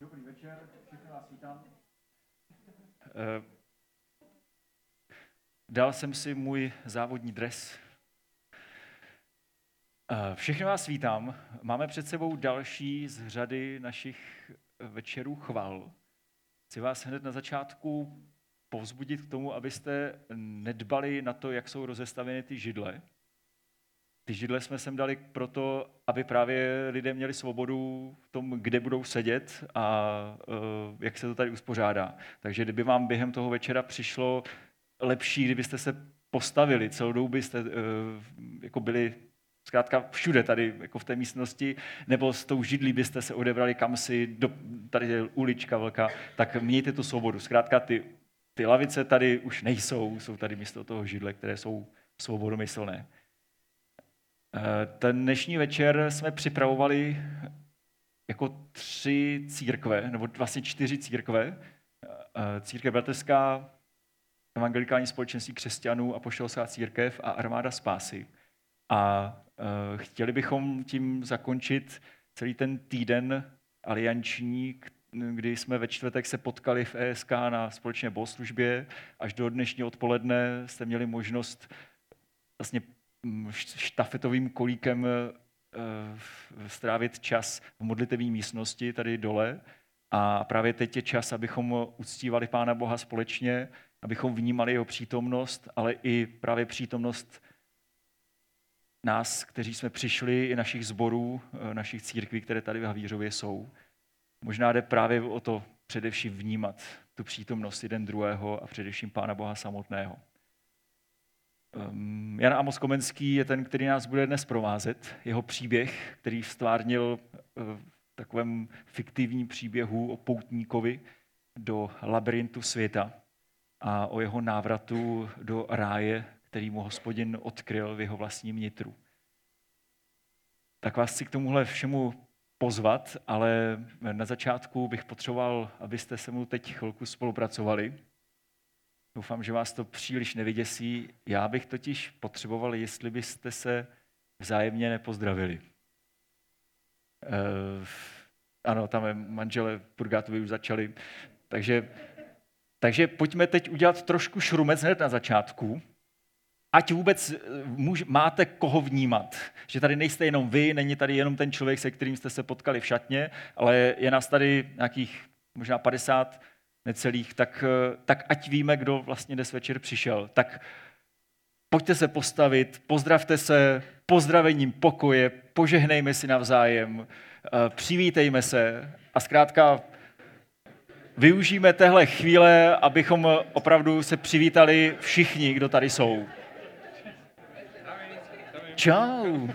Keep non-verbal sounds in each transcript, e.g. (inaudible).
Dobrý večer, všechny vás vítám. Eh, dal jsem si můj závodní dres. Eh, všechny vás vítám. Máme před sebou další z řady našich večerů chval. Chci vás hned na začátku povzbudit k tomu, abyste nedbali na to, jak jsou rozestaveny ty židle, ty židle jsme sem dali proto, aby právě lidé měli svobodu v tom, kde budou sedět a uh, jak se to tady uspořádá. Takže kdyby vám během toho večera přišlo lepší, kdybyste se postavili, celou dobu byste uh, jako byli zkrátka všude tady jako v té místnosti, nebo s tou židlí byste se odebrali kam si, do, tady je ulička velká, tak mějte tu svobodu. Zkrátka ty, ty lavice tady už nejsou, jsou tady místo toho židle, které jsou svobodomyslné. Eh, ten dnešní večer jsme připravovali jako tři církve, nebo vlastně čtyři církve. Eh, církev bratrská, evangelikální společenství křesťanů, apoštolská církev a armáda spásy. A eh, chtěli bychom tím zakončit celý ten týden alianční, kdy jsme ve čtvrtek se potkali v ESK na společné bohoslužbě. Až do dnešního odpoledne jste měli možnost vlastně štafetovým kolíkem eh, strávit čas v modlitevní místnosti tady dole. A právě teď je čas, abychom uctívali Pána Boha společně, abychom vnímali jeho přítomnost, ale i právě přítomnost nás, kteří jsme přišli, i našich zborů, eh, našich církví, které tady v Havířově jsou. Možná jde právě o to především vnímat tu přítomnost jeden druhého a především Pána Boha samotného. Ehm, Jan Amos Komenský je ten, který nás bude dnes provázet. Jeho příběh, který stvárnil eh, v takovém fiktivním příběhu o poutníkovi do labirintu světa a o jeho návratu do ráje, který mu hospodin odkryl v jeho vlastním nitru. Tak vás chci k tomuhle všemu pozvat, ale na začátku bych potřeboval, abyste se mu teď chvilku spolupracovali. Doufám, že vás to příliš nevyděsí. Já bych totiž potřeboval, jestli byste se vzájemně nepozdravili. Uh, ano, tam je manžele Purgátovi už začali. Takže, takže pojďme teď udělat trošku šrumec hned na začátku, ať vůbec eh, můž, máte koho vnímat. Že tady nejste jenom vy, není tady jenom ten člověk, se kterým jste se potkali v šatně, ale je nás tady nějakých možná 50 necelých, tak, eh, tak ať víme, kdo vlastně dnes večer přišel. Tak pojďte se postavit, pozdravte se pozdravením pokoje, požehnejme si navzájem, eh, přivítejme se a zkrátka využijeme téhle chvíle, abychom opravdu se přivítali všichni, kdo tady jsou. Čau.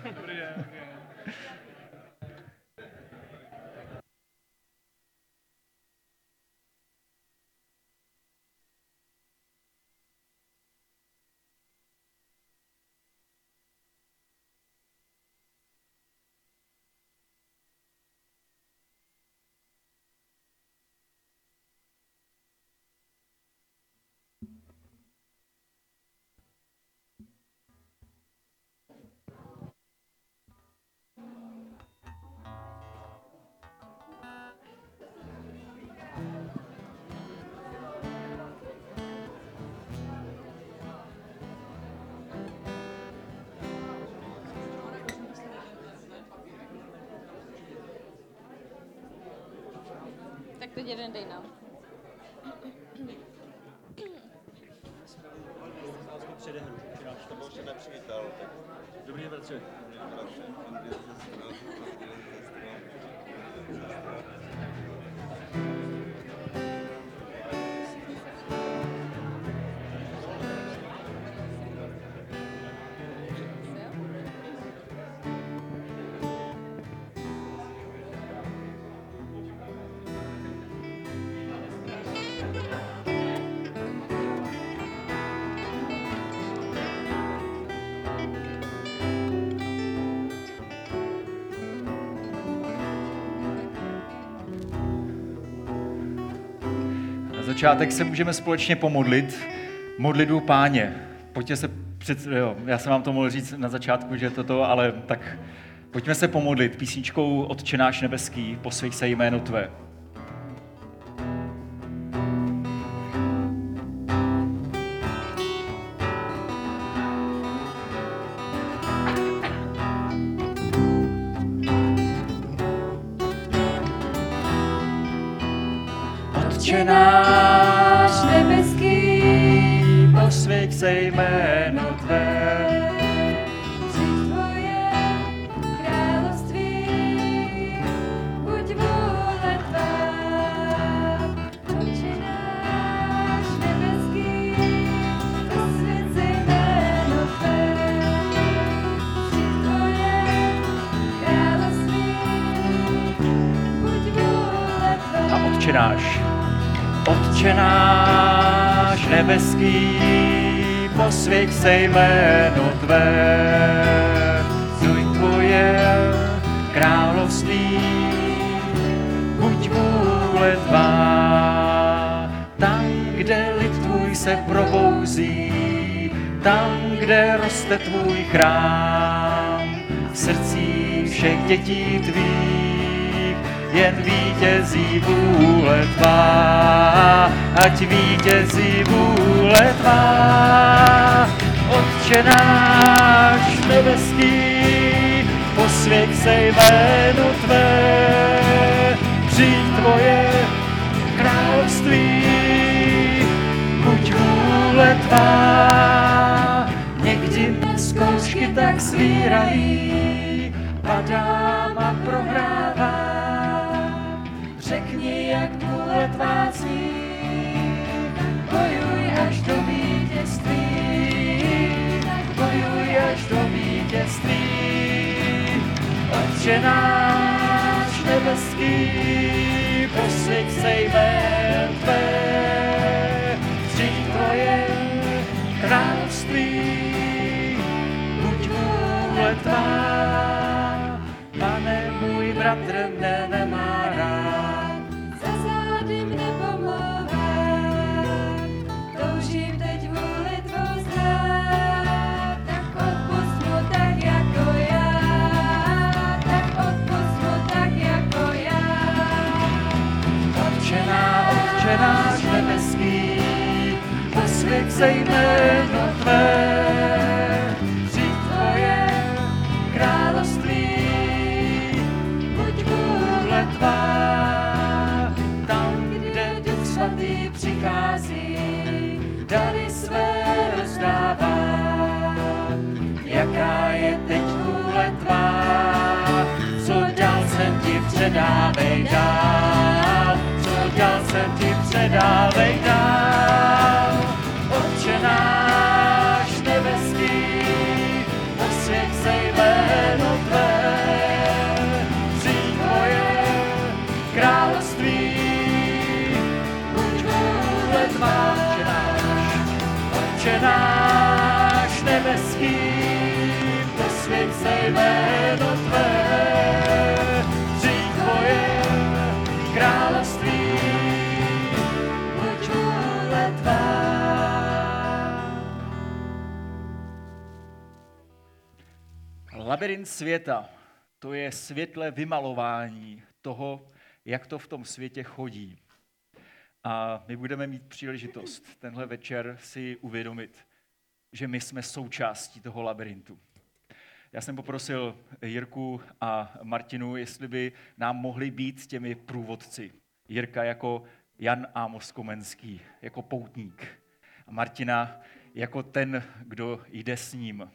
Začátek se můžeme společně pomodlit. Modlitbu páně. Pojďte se před, jo, já jsem vám to mohl říct na začátku, že toto, ale tak pojďme se pomodlit písničkou Otčenáš nebeský, posvěj se jméno Tvé. Se jméno Tvé. Zuj Tvoje království, buď vůle Tvá. Tam, kde lid Tvůj se probouzí, tam, kde roste Tvůj chrám, v srdcích všech dětí Tvých, jen vítězí vůle tvá, ať vítězí vůle tvá. Otče náš nebeský, posvěť se jméno tvé, přijď tvoje království, buď vůle tvá. Někdy zkoušky tak svírají, padám a prohrávám. Řekni, jak vůle tvá zní, Otče náš nebeský, posvěť se jmén Tvé, přijď Tvoje království, buď vůle tvá, pane můj bratr mne nemá se jméno Tvé, přijď Tvoje království, buď vůle Tvá, tam, kde Duch Svatý přichází, dary své rozdává. Jaká je teď vůle Tvá, co dal jsem ti předávej dál, co dal jsem ti předávej Labirint světa, to je světle vymalování toho, jak to v tom světě chodí. A my budeme mít příležitost tenhle večer si uvědomit, že my jsme součástí toho labirintu. Já jsem poprosil Jirku a Martinu, jestli by nám mohli být těmi průvodci. Jirka jako Jan Amos Komenský, jako poutník. A Martina jako ten, kdo jde s ním.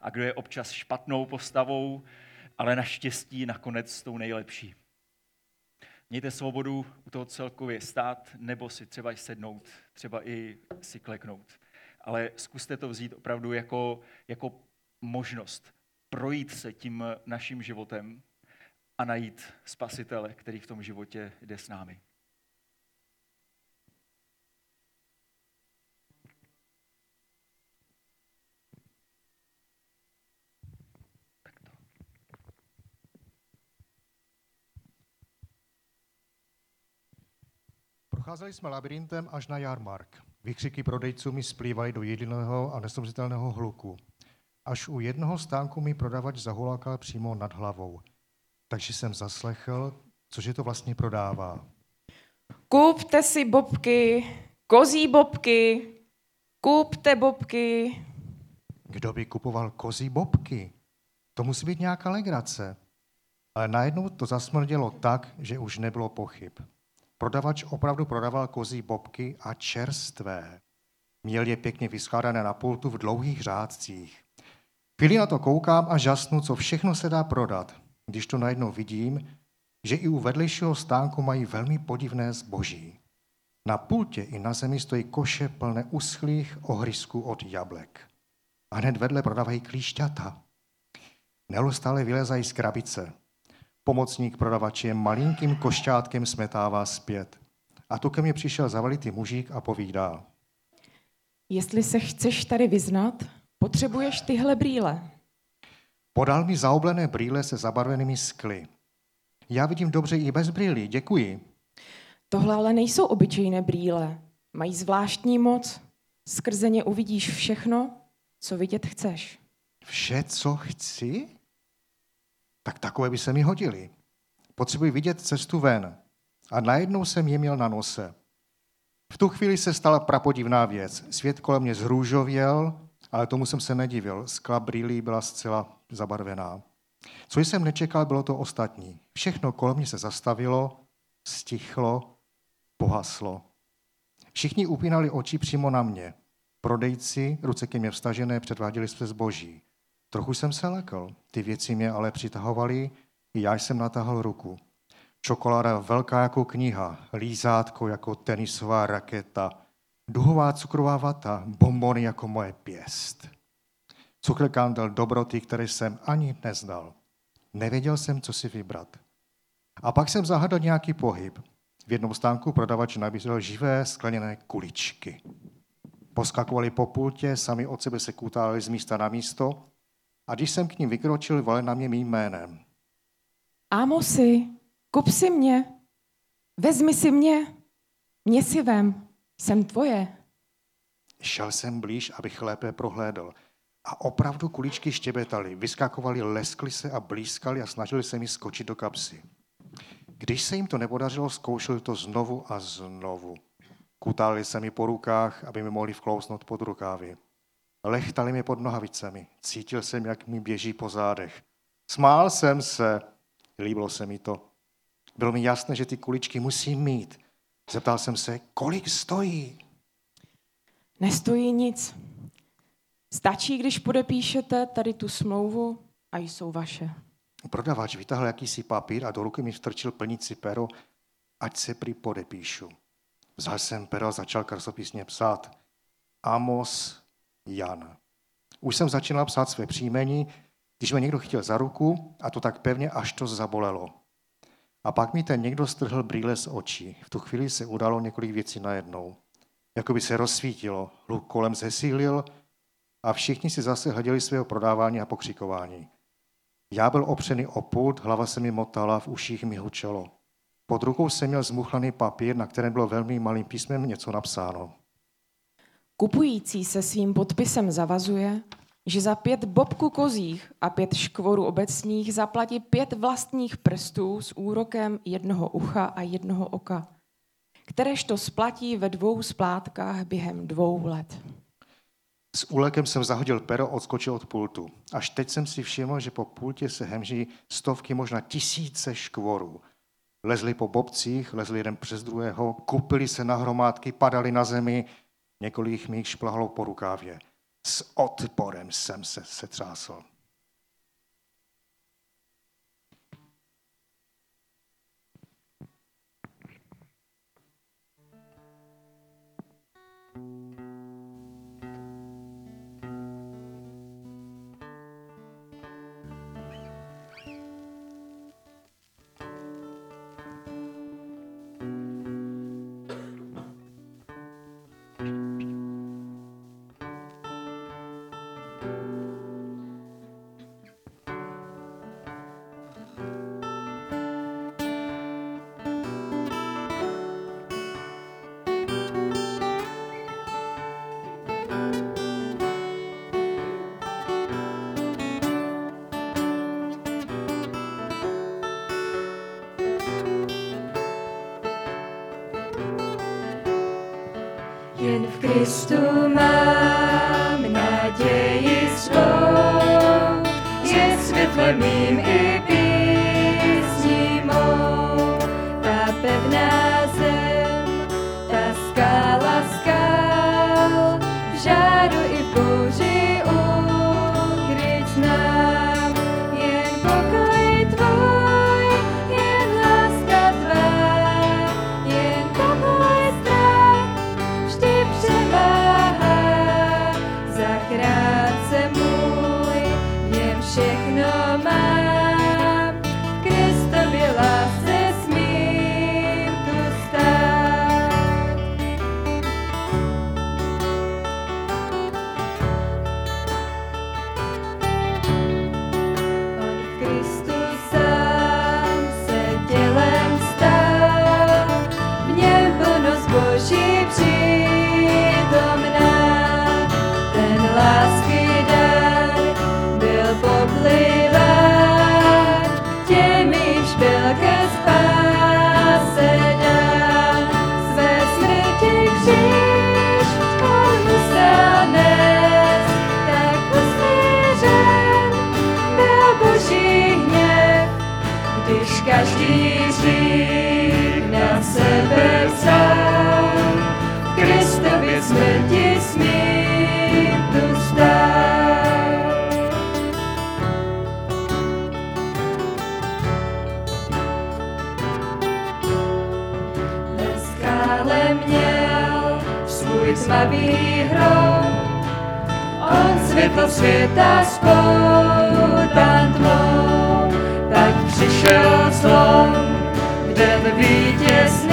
A kdo je občas špatnou postavou, ale naštěstí nakonec tou nejlepší. Mějte svobodu u toho celkově stát, nebo si třeba i sednout, třeba i si kleknout. Ale zkuste to vzít opravdu jako, jako možnost projít se tím naším životem a najít spasitele, který v tom životě jde s námi. Procházeli jsme labirintem až na jarmark. Vykřiky prodejců mi splývají do jediného a nesouřitelného hluku. Až u jednoho stánku mi prodavač zahulákal přímo nad hlavou. Takže jsem zaslechl, cože to vlastně prodává. Kupte si bobky, kozí bobky, kupte bobky. Kdo by kupoval kozí bobky? To musí být nějaká legrace. Ale najednou to zasmrdělo tak, že už nebylo pochyb. Prodavač opravdu prodával kozí bobky a čerstvé. Měl je pěkně vyskládané na pultu v dlouhých řádcích. Chvíli na to koukám a žasnu, co všechno se dá prodat, když to najednou vidím, že i u vedlejšího stánku mají velmi podivné zboží. Na pultě i na zemi stojí koše plné uschlých ohrysků od jablek. A hned vedle prodávají klíšťata. Neustále vylezají z krabice. Pomocník prodavače je malinkým košťátkem smetává zpět. A tu ke mně přišel zavalitý mužík a povídá. Jestli se chceš tady vyznat, potřebuješ tyhle brýle. Podal mi zaoblené brýle se zabarvenými skly. Já vidím dobře i bez brýlí, děkuji. Tohle ale nejsou obyčejné brýle. Mají zvláštní moc. Skrze ně uvidíš všechno, co vidět chceš. Vše, co chci? Tak takové by se mi hodily. Potřebuji vidět cestu ven. A najednou jsem je měl na nose. V tu chvíli se stala prapodivná věc. Svět kolem mě zhrůžověl, ale tomu jsem se nedivil. Skla brýlí byla zcela zabarvená. Co jsem nečekal, bylo to ostatní. Všechno kolem mě se zastavilo, stichlo, pohaslo. Všichni upínali oči přímo na mě. Prodejci, ruce ke mně vstažené, předváděli se zboží. Trochu jsem se lekl, ty věci mě ale přitahovaly, i já jsem natáhl ruku. Čokoláda velká jako kniha, lízátko jako tenisová raketa, duhová cukrová vata, bombony jako moje pěst. Cukr kandel dobroty, které jsem ani neznal. Nevěděl jsem, co si vybrat. A pak jsem zahadl nějaký pohyb. V jednom stánku prodavač nabízel živé skleněné kuličky. Poskakovali po pultě, sami od sebe se kutálili z místa na místo a když jsem k ním vykročil, volali na mě mým jménem. Amosi, kup si mě. Vezmi si mě. Mě si vem. Jsem tvoje. Šel jsem blíž, abych lépe prohlédl. A opravdu kuličky štěbetaly, vyskakovali, leskli se a blízkali a snažili se mi skočit do kapsy. Když se jim to nepodařilo, zkoušeli to znovu a znovu. Kutálili se mi po rukách, aby mi mohli vklousnout pod rukávy. Lechtali mi pod nohavicemi. Cítil jsem, jak mi běží po zádech. Smál jsem se. Líbilo se mi to. Bylo mi jasné, že ty kuličky musím mít. Zeptal jsem se, kolik stojí? Nestojí nic. Stačí, když podepíšete tady tu smlouvu a jsou vaše. Prodavač vytáhl jakýsi papír a do ruky mi vstrčil plnící pero, ať se prý podepíšu. Vzal jsem pero a začal krasopisně psát. Amos Jan. Už jsem začínal psát své příjmení, když mě někdo chtěl za ruku a to tak pevně, až to zabolelo. A pak mi ten někdo strhl brýle z očí. V tu chvíli se udalo několik věcí najednou. Jakoby se rozsvítilo, hluk kolem zesílil a všichni si zase hleděli svého prodávání a pokřikování. Já byl opřený o pult, hlava se mi motala, v uších mi hučelo. Pod rukou jsem měl zmuchlaný papír, na kterém bylo velmi malým písmem něco napsáno. Kupující se svým podpisem zavazuje, že za pět bobku kozích a pět škvorů obecních zaplatí pět vlastních prstů s úrokem jednoho ucha a jednoho oka, kteréž to splatí ve dvou splátkách během dvou let. S úlekem jsem zahodil pero, odskočil od pultu. Až teď jsem si všiml, že po pultě se hemží stovky, možná tisíce škvorů. Lezli po bobcích, lezli jeden přes druhého, kupili se na hromádky, padali na zemi, několik mi jich šplhalo po rukávě. S odporem jsem se setřásl. no matter. Tmavý hrob, on světlo světa spoutan tmou, tak přišel zlom, den vítězný,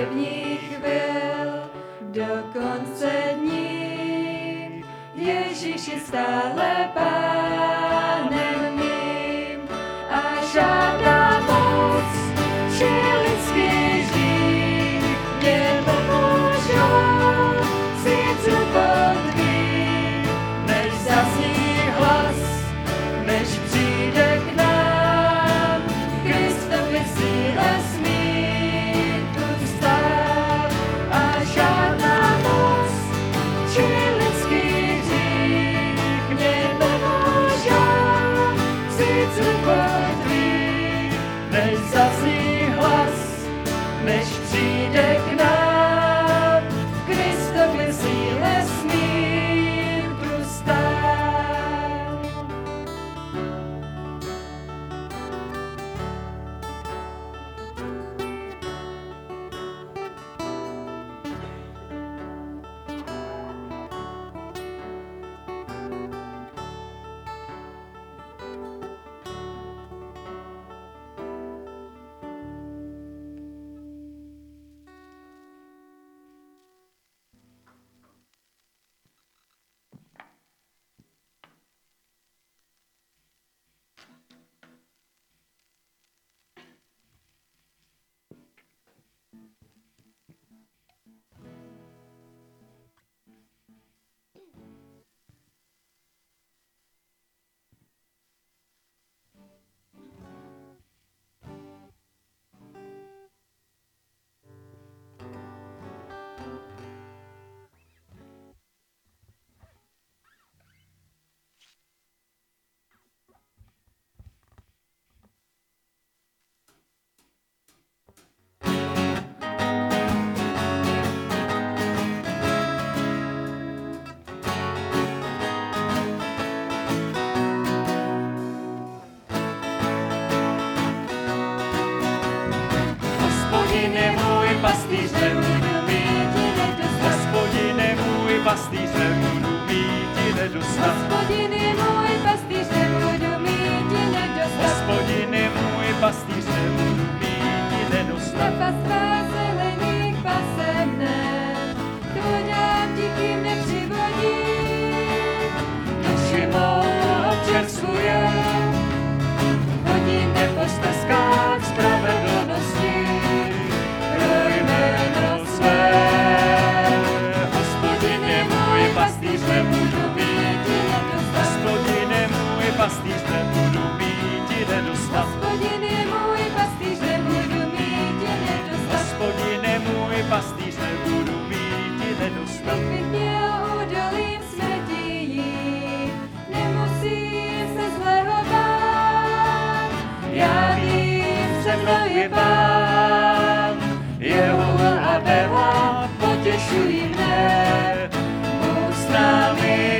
Od prvních chvil do konce dní, Ježíš je stále pánem můj pastýř, nebudu mít nedostat. Hospodin je můj pastýř, nebudu mít nedostatek. Hospodine můj pastýř, nebudu mít nedostat. Pastva zelených pase mne, tvořám tikým nepřivodí. Duši mou občerstvuje, hodí mě pastýř, nebudu mít nedostat. Hospodin je můj pastýř, nebudu mít nedostatek. Hospodine můj pastýř, nebudu mít nedostat. Kdybych měl údolím smrti jít, nemusím se zlého bát. Já vím, se mnou je Pán, jeho a Bela potěšují mne. Bůh s námi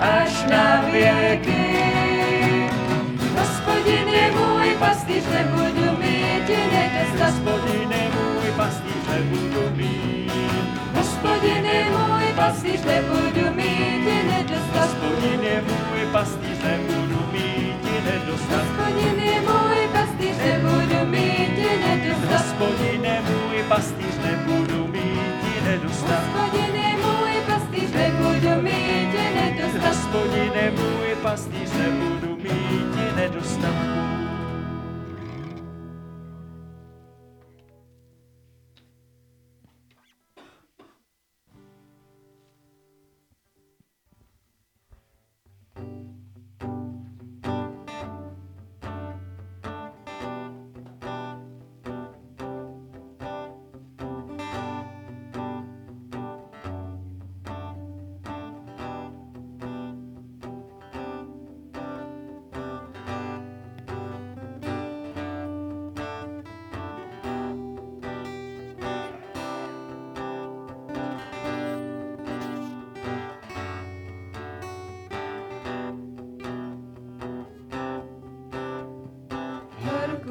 až na věky. Hospodin je můj pastýř, nebudu mít nedostatek. Hospodin je můj pastýř, nebudu mít. Hospodin je můj pastýř, nebudu mít nedostatek. Hospodin je můj pastýř, nebudu mít nedostatku. Hospodin je můj pastýř, nebudu mít nedostatek. Hospodin je můj pastýř, nebudu mít nedostatku. Hospodin je můj pastýř, nebudu mít nedostatek. Hospodin je můj pastýř, nebudu mít nedostatku.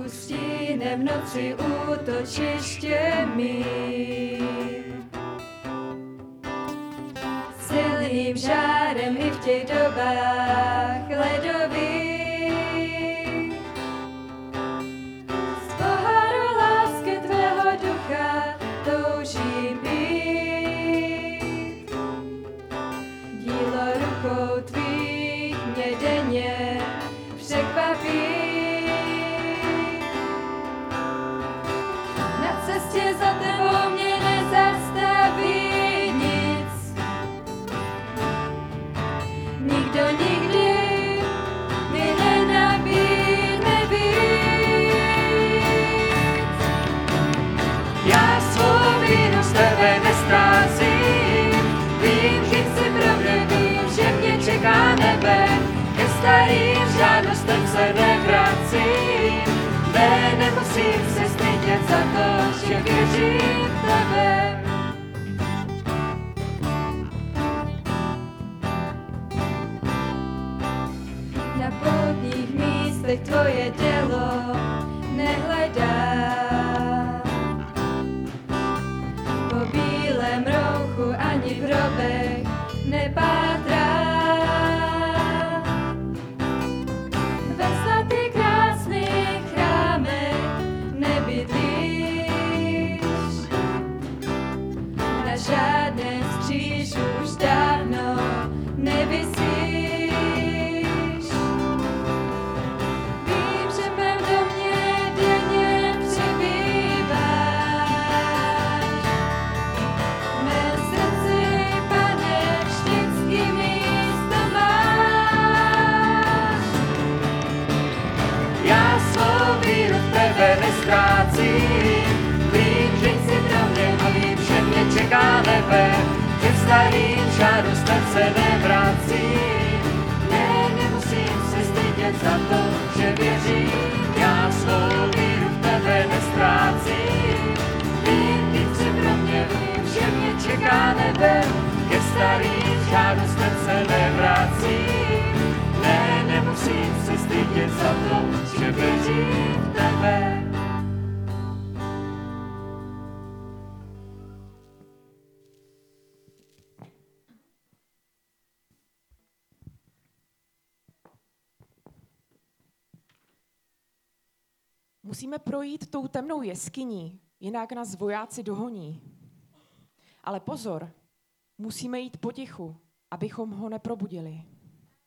Horku stíne v noci útočiště mý. Čeká nebe. Ke starým žádostem se nevracím. Ne, nemusím se stydět za to, že věřím. Já svou víru v tebe nestrácím. Vím, ty jsi pro mě, vím, že mě čeká nebe. Ke starým žádostem se nevracím. Ne, nemusím se stydět za to, že věřím v tebe. Musíme projít tou temnou jeskyní, jinak nás vojáci dohoní. Ale pozor, musíme jít potichu, abychom ho neprobudili.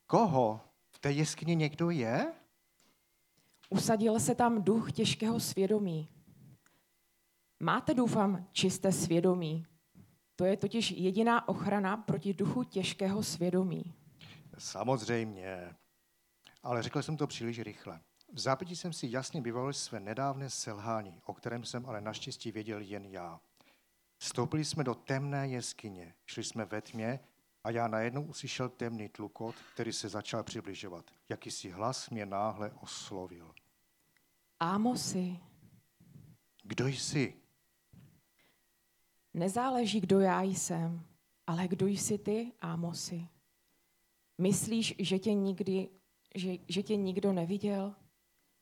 Koho? V té jeskyni někdo je? Usadil se tam duch těžkého svědomí. Máte, doufám, čisté svědomí. To je totiž jediná ochrana proti duchu těžkého svědomí. Samozřejmě. Ale řekl jsem to příliš rychle. V zápětí jsem si jasně vyvolil své nedávné selhání, o kterém jsem ale naštěstí věděl jen já. Vstoupili jsme do temné jeskyně, šli jsme ve tmě a já najednou uslyšel temný tlukot, který se začal přibližovat. Jakýsi hlas mě náhle oslovil. Ámosi, Kdo jsi? Nezáleží, kdo já jsem, ale kdo jsi ty, Ámosi. Myslíš, že tě, nikdy, že, že tě nikdo neviděl?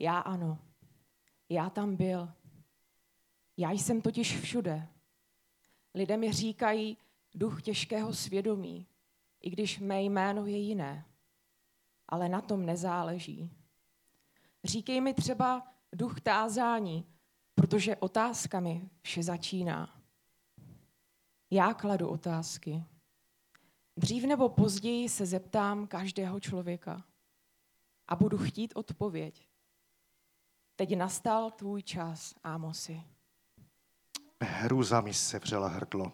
Já ano. Já tam byl. Já jsem totiž všude. Lidé mi říkají duch těžkého svědomí, i když mé jméno je jiné. Ale na tom nezáleží. Říkej mi třeba duch tázání, protože otázkami vše začíná. Já kladu otázky. Dřív nebo později se zeptám každého člověka a budu chtít odpověď. Teď nastal tvůj čas, Ámosi. Hrůza mi sevřela hrdlo.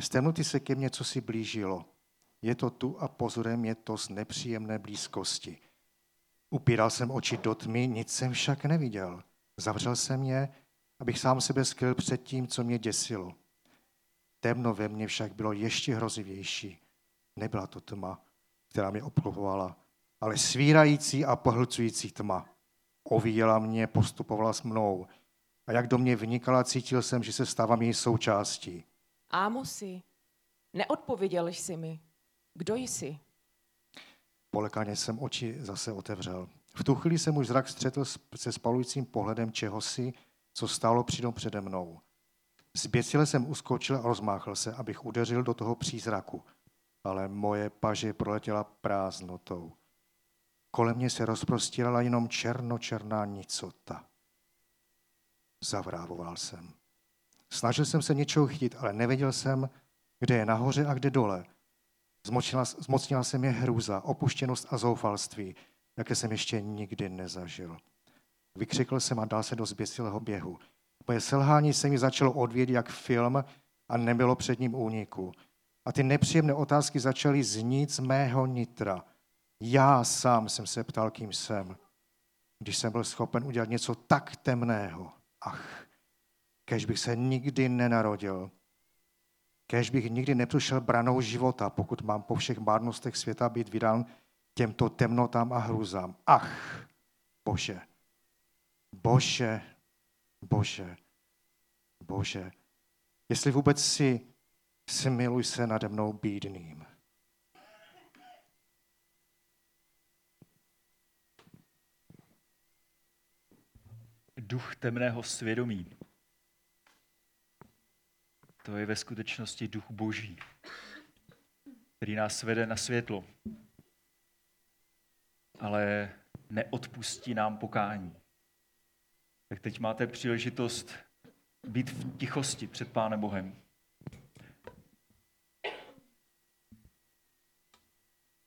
Z temnoty se ke mně cosi blížilo. Je to tu a pozorem je to z nepříjemné blízkosti. Upíral jsem oči do tmy, nic jsem však neviděl. Zavřel jsem je, abych sám sebe skryl před tím, co mě děsilo. Temno ve mně však bylo ještě hrozivější. Nebyla to tma, která mě obklopovala, ale svírající a pohlcující tma. Ovíjela mě, postupovala s mnou. A jak do mě vnikala, cítil jsem, že se stávám její součástí. Ámosi, neodpověděl jsi mi. Kdo jsi? Polekaně jsem oči zase otevřel. V tu chvíli jsem už zrak střetl se spalujícím pohledem čehosi, co stálo přidom přede mnou. Zběsile jsem uskočil a rozmáchl se, abych udeřil do toho přízraku, ale moje paže proletěla prázdnotou. Kolem mě se rozprostírala jenom černočerná nicota. Zavrávoval jsem. Snažil jsem se něčeho chytit, ale nevěděl jsem, kde je nahoře a kde dole. Zmocnila, zmocnila se mě hrůza, opuštěnost a zoufalství, jaké jsem ještě nikdy nezažil. Vykřikl jsem a dal se do zběsilého běhu. Moje selhání se mi začalo odvět jak film a nebylo před ním úniku. A ty nepříjemné otázky začaly znít z mého nitra. Já sám jsem se ptal, kým jsem, když jsem byl schopen udělat něco tak temného. Ach, kež bych se nikdy nenarodil, Kéž bych nikdy nepřišel branou života, pokud mám po všech márnostech světa být vydán těmto temnotám a hrůzám. Ach, Bože, Bože, Bože, Bože, jestli vůbec si, smiluj se nade mnou bídným. Duch temného svědomí. To je ve skutečnosti duch boží, který nás vede na světlo, ale neodpustí nám pokání. Tak teď máte příležitost být v tichosti před Pánem Bohem.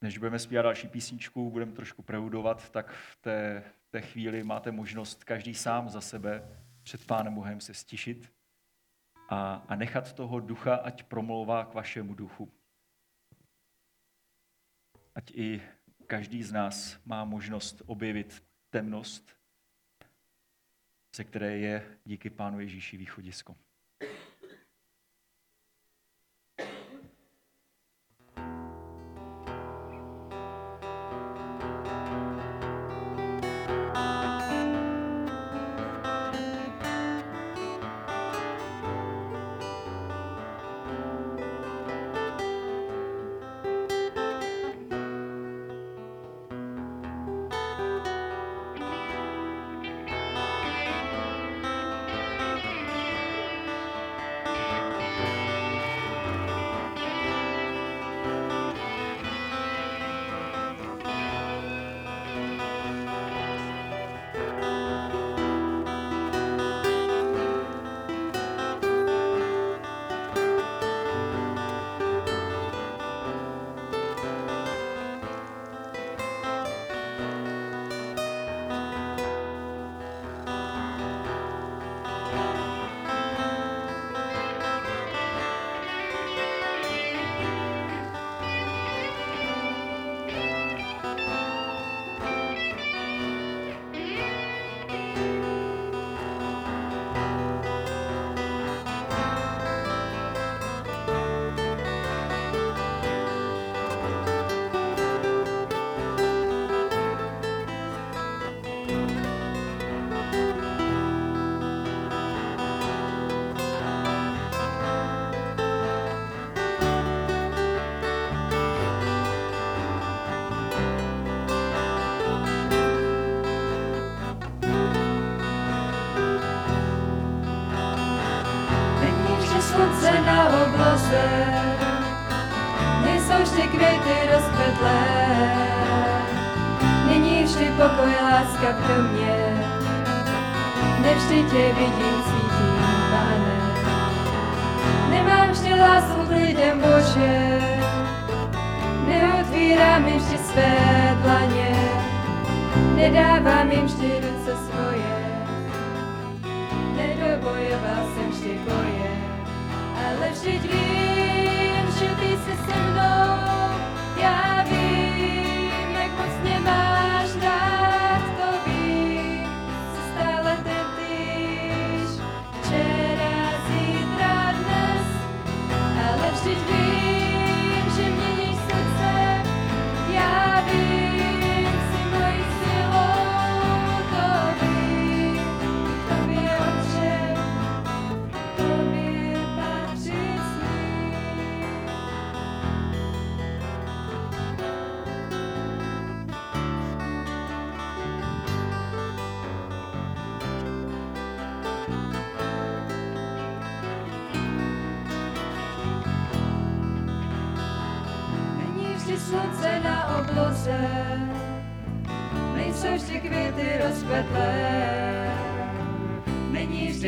Než budeme zpívat další písničku, budeme trošku preudovat, tak v té, té chvíli máte možnost každý sám za sebe před Pánem Bohem se stišit a, a nechat toho ducha, ať promlouvá k vašemu duchu. Ať i každý z nás má možnost objevit temnost, ze které je díky Pánu Ježíši východisko. Pokoj, láska v domě. Nevždy tě vidím, svítím, pane. Nemám vždy lásku k lidem Bože, neotvírám jim vždy své dlaně, nedávám jim vždy ruce svoje. Nedobojoval jsem vždy boje, ale vždyť vím, že ty jsi se mnou. Já vím, jak moc mě máš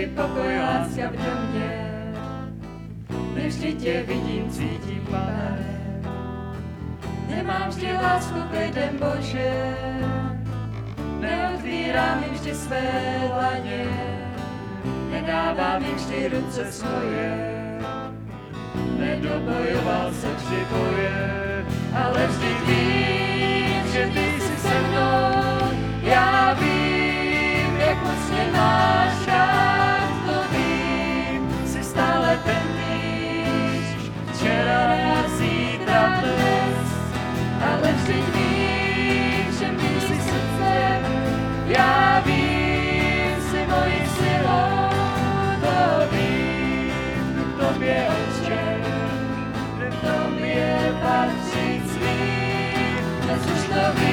vždy pokoj, láska v domě, nevždy tě vidím, cítím, pane. Nemám vždy lásku k lidem Bože, neotvírám jim vždy své dlaně, nedávám jim vždy ruce svoje. Nedobojoval se vždy boje, ale vždy vím, že ty jsi se mnou. Já vím, jak moc mě máš dnes už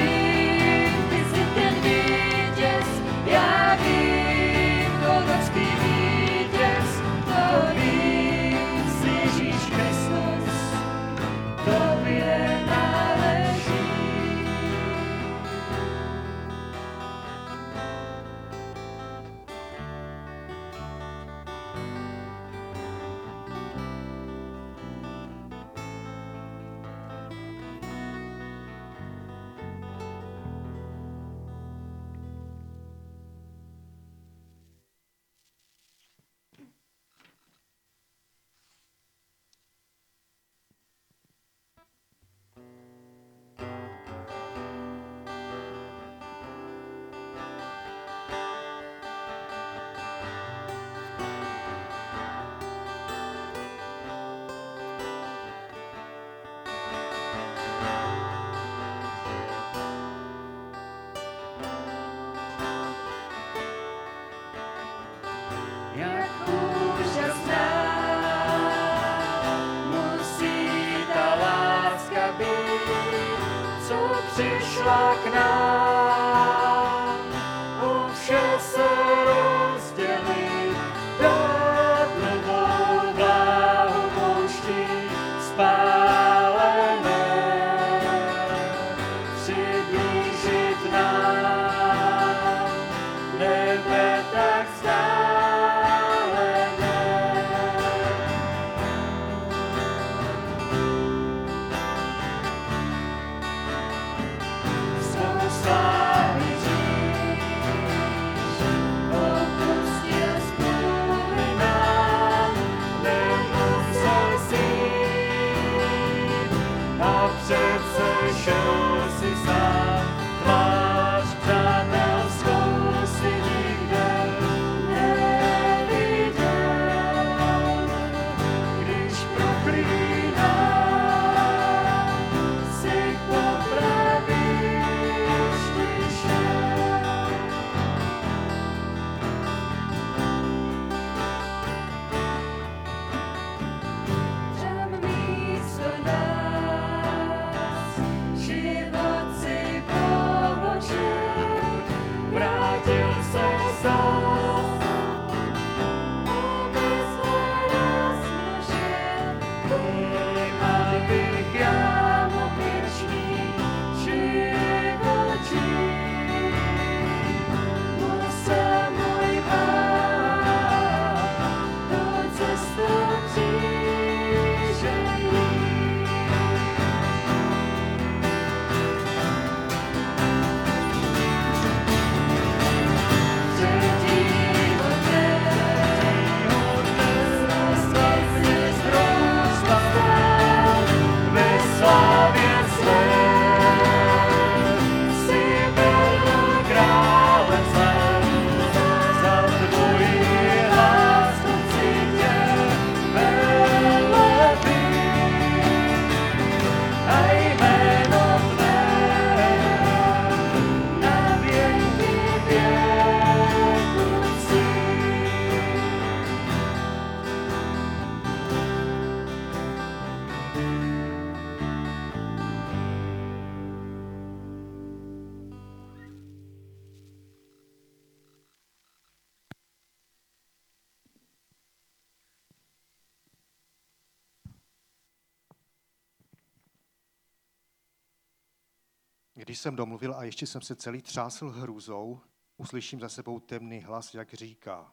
Když jsem domluvil a ještě jsem se celý třásl hrůzou, uslyším za sebou temný hlas, jak říká.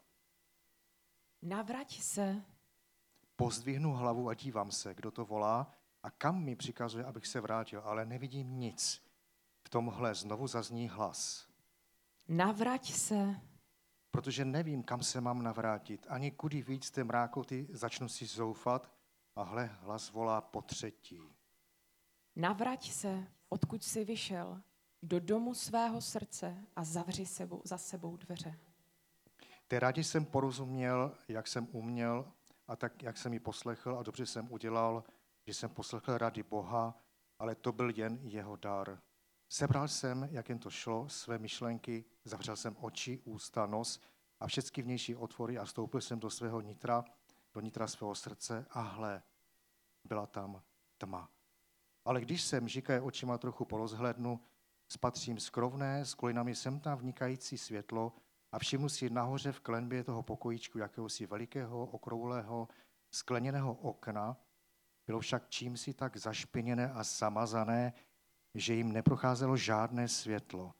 Navrať se, Pozdvihnu hlavu a dívám se, kdo to volá a kam mi přikazuje, abych se vrátil, ale nevidím nic. V tomhle znovu zazní hlas, navrať se, protože nevím, kam se mám navrátit. Ani kudy víc té mrákoty začnu si zoufat a hle, hlas volá po třetí. navrať se, odkud jsi vyšel, do domu svého srdce a zavři sebou, za sebou dveře. Té rádě jsem porozuměl, jak jsem uměl a tak, jak jsem ji poslechl a dobře jsem udělal, že jsem poslechl rady Boha, ale to byl jen jeho dar. Sebral jsem, jak jen to šlo, své myšlenky, zavřel jsem oči, ústa, nos a všechny vnější otvory a stoupil jsem do svého nitra, do nitra svého srdce a hle, byla tam tma. Ale když jsem žikaje očima trochu porozhlednu, spatřím skrovné, s kulinami sem tam vnikající světlo a všimnu si nahoře v klenbě toho pokojíčku jakéhosi velikého, okrouhlého, skleněného okna. Bylo však čímsi tak zašpiněné a zamazané, že jim neprocházelo žádné světlo.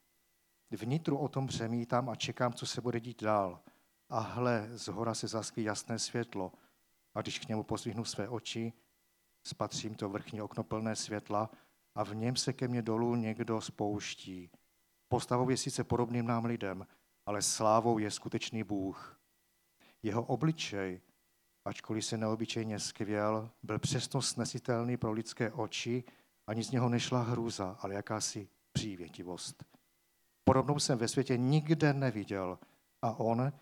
Vnitru o tom přemítám a čekám, co se bude dít dál. A hle, z hora se zasklí jasné světlo. A když k němu pozvihnu své oči, spatřím to vrchní okno plné světla a v něm se ke mně dolů někdo spouští. Postavou je sice podobným nám lidem, ale slávou je skutečný Bůh. Jeho obličej, ačkoliv se neobyčejně skvěl, byl přesno snesitelný pro lidské oči, ani z něho nešla hrůza, ale jakási přívětivost. Podobnou jsem ve světě nikde neviděl a on,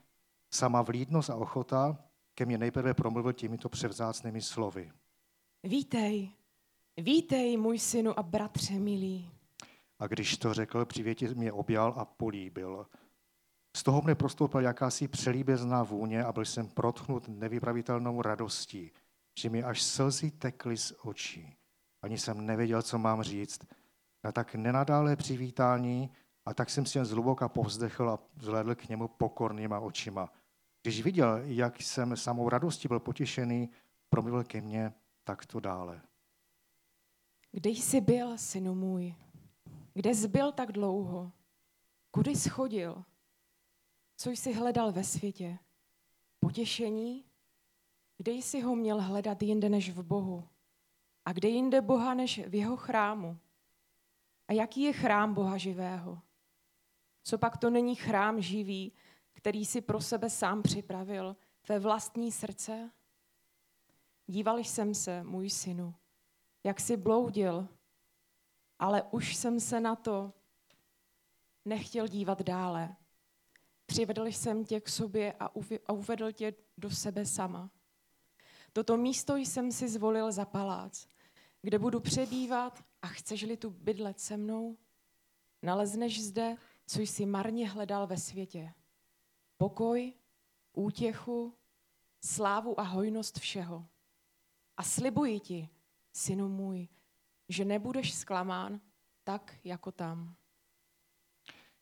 sama vlídnost a ochota, ke mně nejprve promluvil těmito převzácnými slovy. Vítej, vítej, můj synu a bratře milý. A když to řekl, při větě mě objal a políbil. Z toho mne prostoupil jakási přelíbezná vůně a byl jsem protchnut nevypravitelnou radostí, že mi až slzy tekly z očí. Ani jsem nevěděl, co mám říct. A tak nenadále přivítání a tak jsem si jen zhluboka povzdechl a vzhlédl k němu pokornýma očima. Když viděl, jak jsem samou radostí byl potěšený, promluvil ke mně takto dále. Kde jsi byl, synu můj? Kde jsi byl tak dlouho? Kudy jsi chodil? Co jsi hledal ve světě? Potěšení? Kde jsi ho měl hledat jinde než v Bohu? A kde jinde Boha než v jeho chrámu? A jaký je chrám Boha živého? Co pak to není chrám živý, který si pro sebe sám připravil, tvé vlastní srdce? Díval jsem se, můj synu, jak jsi bloudil, ale už jsem se na to nechtěl dívat dále. Přivedl jsem tě k sobě a uvedl tě do sebe sama. Toto místo jsem si zvolil za palác, kde budu přebývat a chceš-li tu bydlet se mnou, nalezneš zde, co jsi marně hledal ve světě. Pokoj, útěchu, slávu a hojnost všeho. A slibuji ti, synu můj, že nebudeš zklamán tak, jako tam.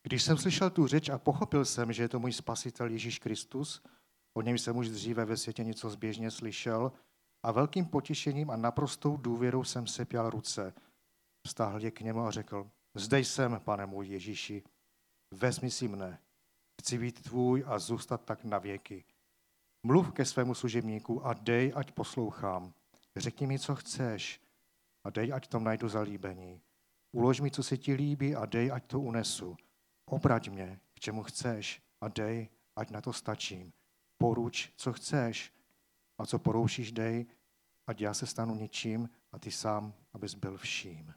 Když jsem slyšel tu řeč a pochopil jsem, že je to můj spasitel Ježíš Kristus, o něm jsem už dříve ve světě něco zběžně slyšel, a velkým potěšením a naprostou důvěrou jsem sepěl ruce. Vstáhl je k němu a řekl, zde jsem, pane můj Ježíši, vezmi si mne, chci být tvůj a zůstat tak na věky. Mluv ke svému služebníku a dej, ať poslouchám. Řekni mi, co chceš a dej, ať tom najdu zalíbení. Ulož mi, co se ti líbí a dej, ať to unesu. Obrať mě, k čemu chceš a dej, ať na to stačím. Poruč, co chceš a co poroušíš, dej, ať já se stanu ničím a ty sám, abys byl vším.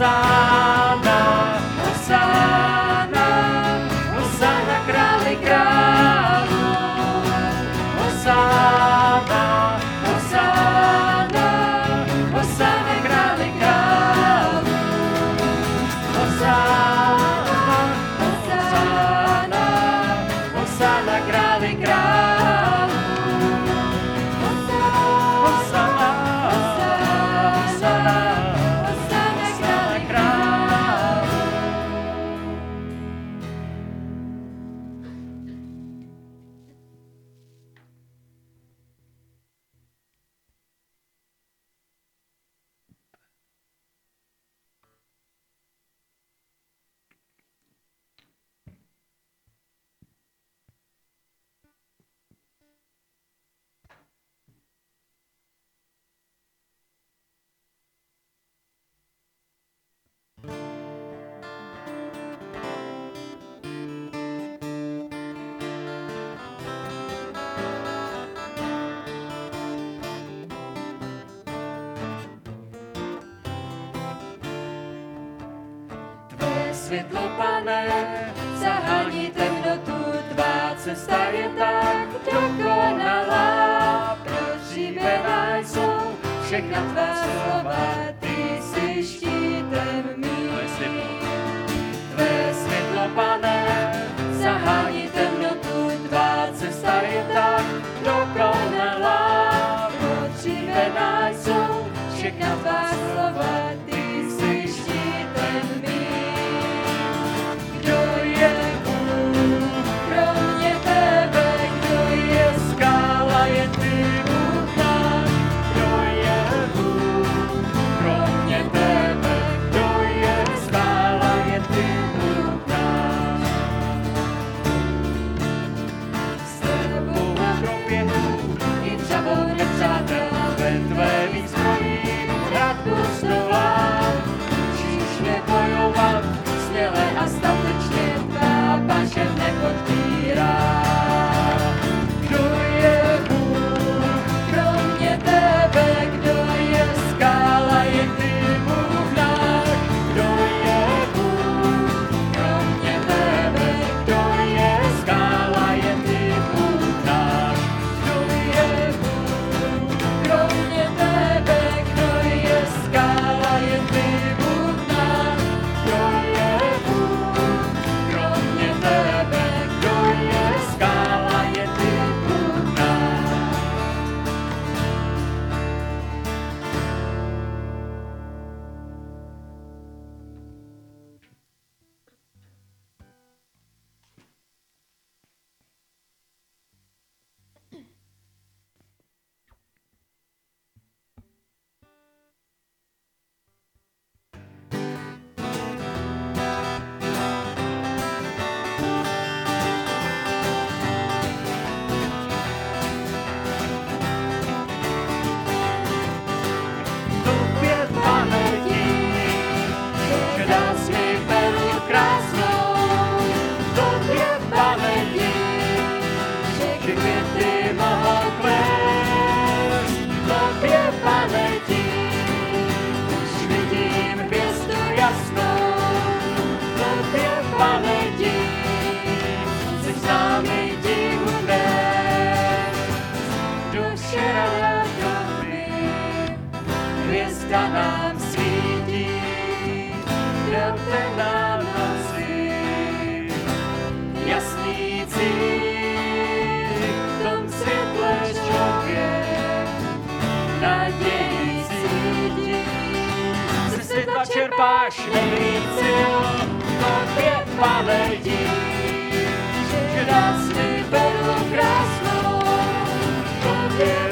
Hosanna, Hosanna. světlo pane, zahání temnotu, tvá cesta je tak dokonalá. Prožíbená jsou všechna tvá slova, ty jsi štítem mým. Tvé světlo, pane, Páš neví sil, tobě pane dík, že nás vyberu krásnou, tobě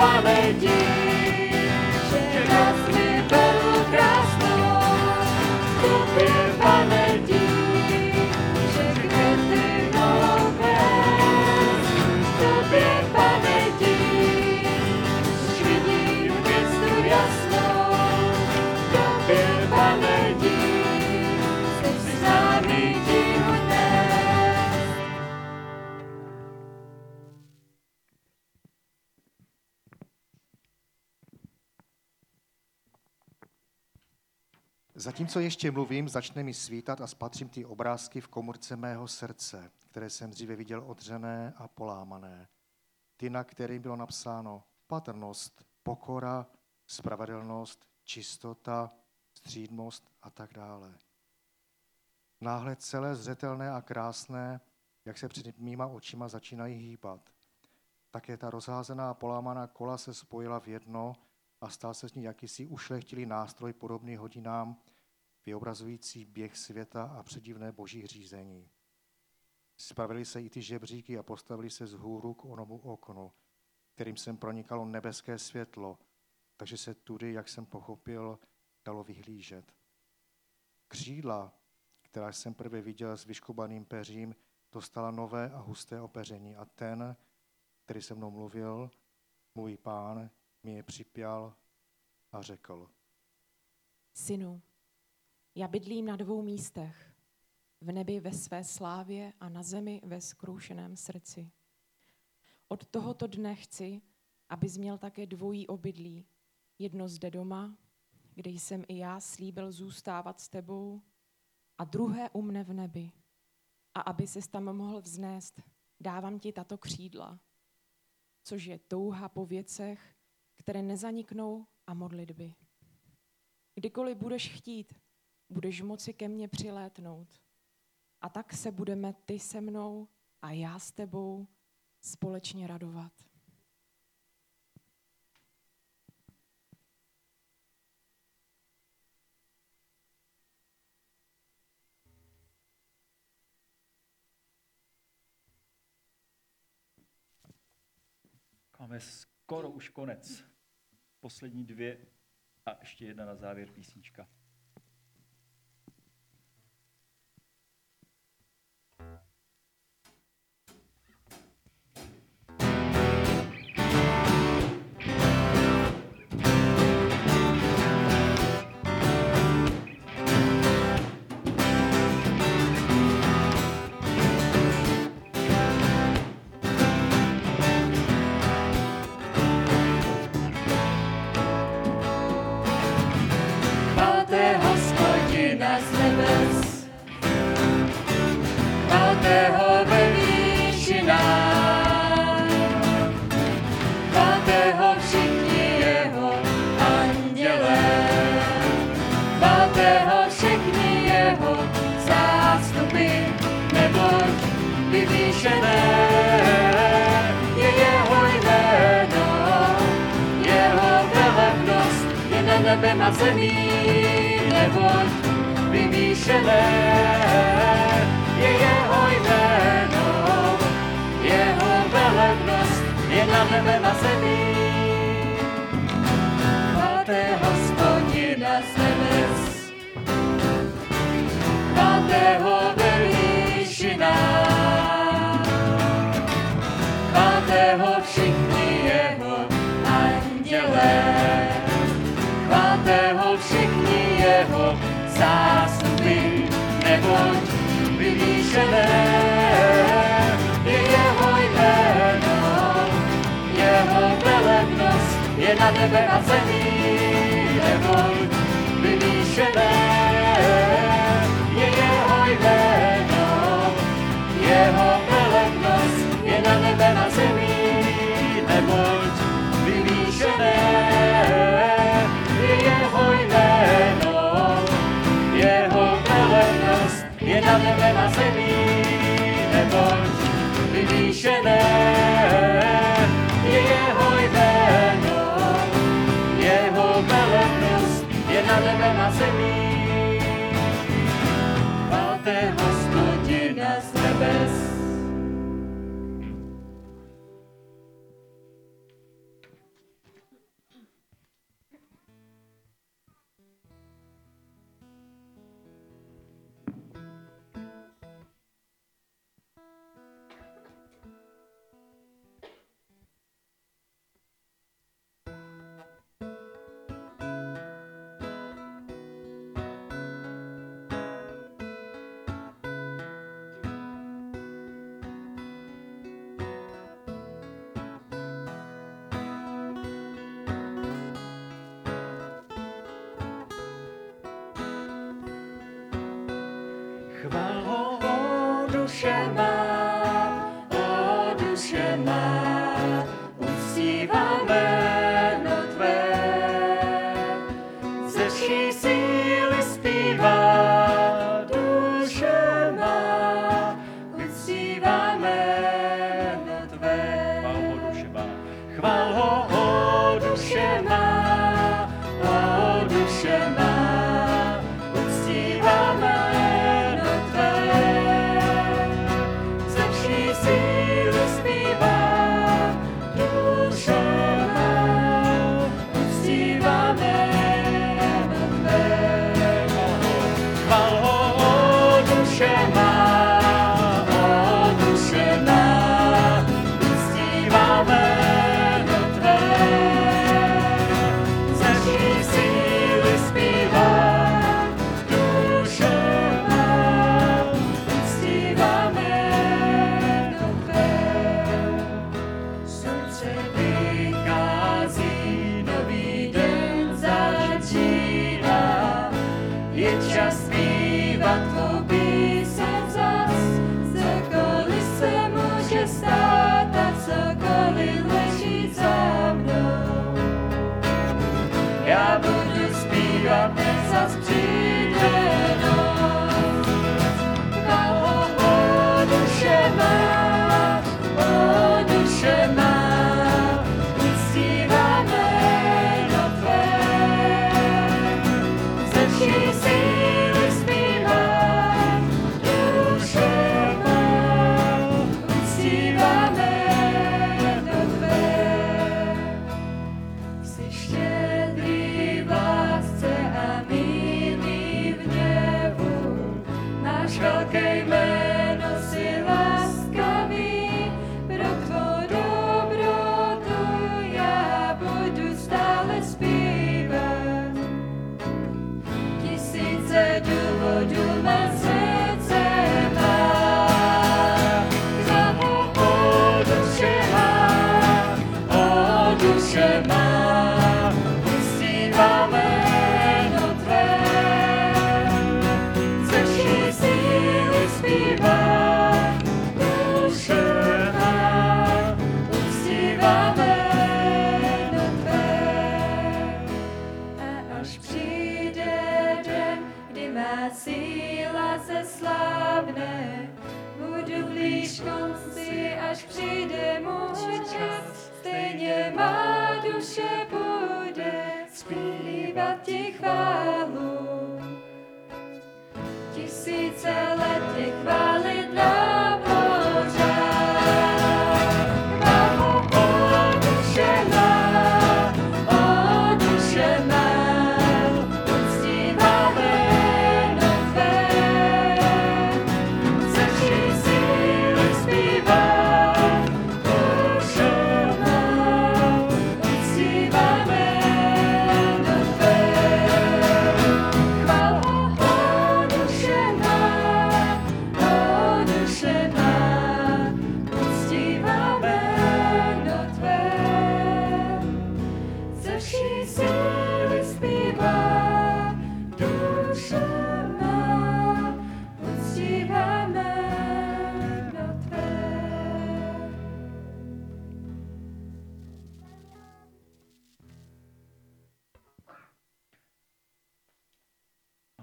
tobě Zatímco ještě mluvím, začne mi svítat a spatřím ty obrázky v komorce mého srdce, které jsem dříve viděl odřené a polámané. Ty, na kterých bylo napsáno patrnost, pokora, spravedlnost, čistota, střídmost a tak dále. Náhle celé zřetelné a krásné, jak se před mýma očima začínají hýbat. Také ta rozházená a polámaná kola se spojila v jedno a stal se z ní jakýsi ušlechtilý nástroj podobný hodinám, vyobrazující běh světa a předivné boží řízení. Spravili se i ty žebříky a postavili se z hůru k onomu oknu, kterým jsem pronikalo nebeské světlo, takže se tudy, jak jsem pochopil, dalo vyhlížet. Křídla, která jsem prvé viděl s vyškubaným peřím, dostala nové a husté opeření a ten, který se mnou mluvil, můj pán, mi je připěl a řekl. Synu, já bydlím na dvou místech. V nebi ve své slávě a na zemi ve skroušeném srdci. Od tohoto dne chci, abys měl také dvojí obydlí. Jedno zde doma, kde jsem i já slíbil zůstávat s tebou, a druhé u mne v nebi. A aby ses tam mohl vznést, dávám ti tato křídla, což je touha po věcech, které nezaniknou a modlitby. Kdykoliv budeš chtít, budeš moci ke mně přilétnout. A tak se budeme ty se mnou a já s tebou společně radovat. Máme skoro už konec. Poslední dvě a ještě jedna na závěr písnička. O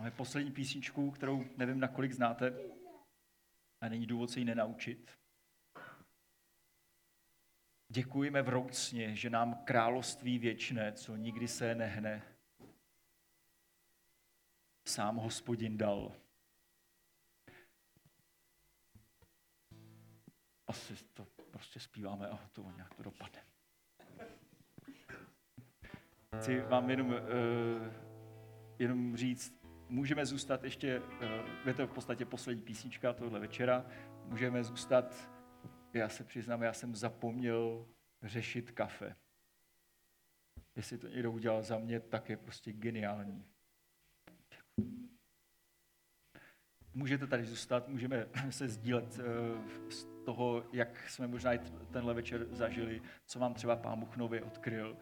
Máme poslední písničku, kterou nevím, nakolik znáte a není důvod se ji nenaučit. Děkujeme vroucně, že nám království věčné, co nikdy se nehne, sám hospodin dal. Asi to prostě zpíváme a to nějak to dopadne. Chci vám jenom, uh, jenom říct, můžeme zůstat ještě, uh, je to v podstatě poslední písnička tohle večera, můžeme zůstat, já se přiznám, já jsem zapomněl řešit kafe. Jestli to někdo udělal za mě, tak je prostě geniální. Můžete tady zůstat, můžeme (clears throat) se sdílet uh, z toho, jak jsme možná tenhle večer zažili, co vám třeba Pán Bůh nově odkryl.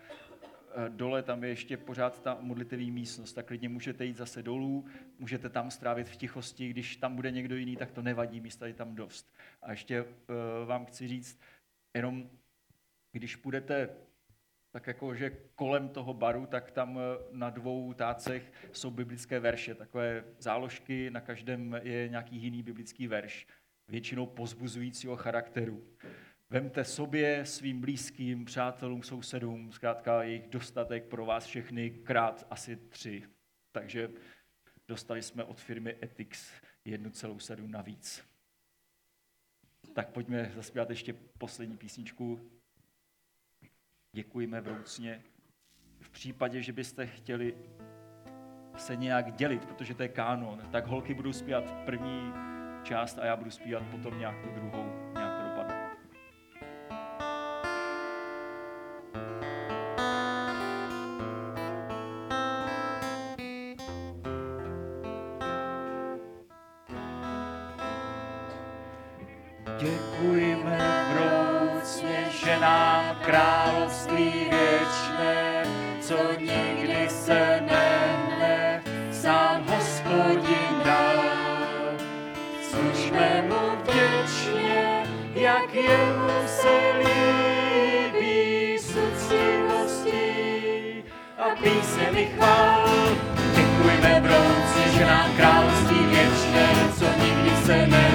Eh, dole tam je ještě pořád ta modlitevní místnost, tak klidně můžete jít zase dolů, můžete tam strávit v tichosti, když tam bude někdo jiný, tak to nevadí, místa je tam dost. A ještě uh, vám chci říct, jenom když půjdete tak jako, že kolem toho baru, tak tam eh, na dvou tácech jsou biblické verše, takové záložky, na každém je nějaký jiný biblický verš, většinou pozbuzujícího charakteru. Vemte sobě, svým blízkým, přátelům, sousedům, zkrátka jejich dostatek pro vás všechny krát asi tři. Takže dostali jsme od firmy celou sedm navíc. Tak pojďme zaspívat ještě poslední písničku. Děkujeme vroucně. V případě, že byste chtěli se nějak dělit, protože to je kánon, tak holky budou zpívat první část a já budu zpívat potom nějak tu druhou, Děkujeme vroucně, že nám království věčné, co nikdy se nehne, sám hospodin dal. Služme mu vděčně, jak jemu se líbí s úctivostí a písemi chvál. Děkujme vroucně, že nám království věčné, co nikdy se nehne,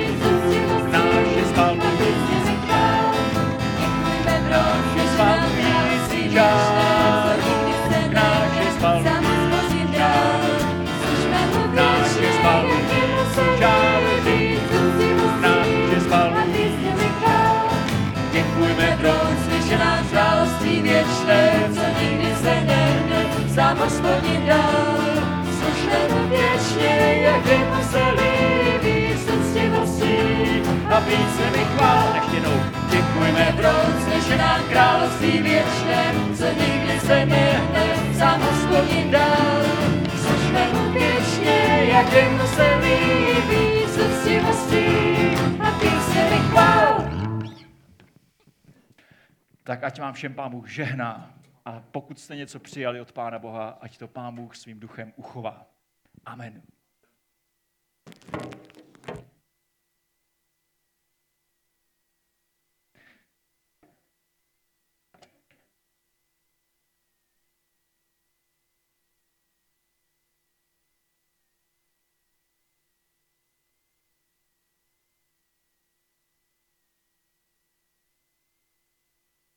hospodin dal. Služme mu věčně, jak jemu se líbí, s úctivostí a písemi chvál. Ještě jednou. Nám království věčné, co nikdy se nehne, sám hospodin dal. Věčně, jak s úctivostí a písemi chvál. Tak ať vám všem Pán Bůh žehná a pokud jste něco přijali od Pána Boha, ať to Pán Bůh svým duchem uchová. Amen.